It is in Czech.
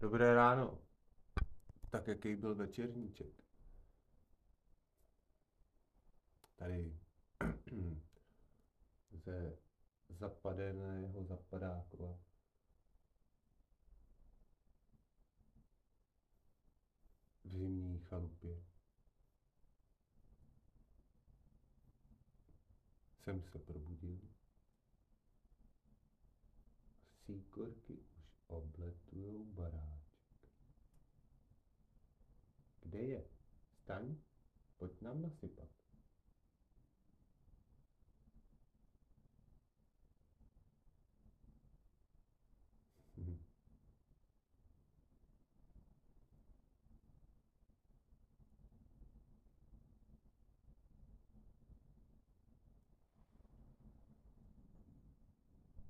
Dobré ráno. Tak jaký byl večerníček? Tady ze zapadeného zapadákova. V zimní chalupě. Jsem se probudil. Síkorky Орхидея, встань, будь нам на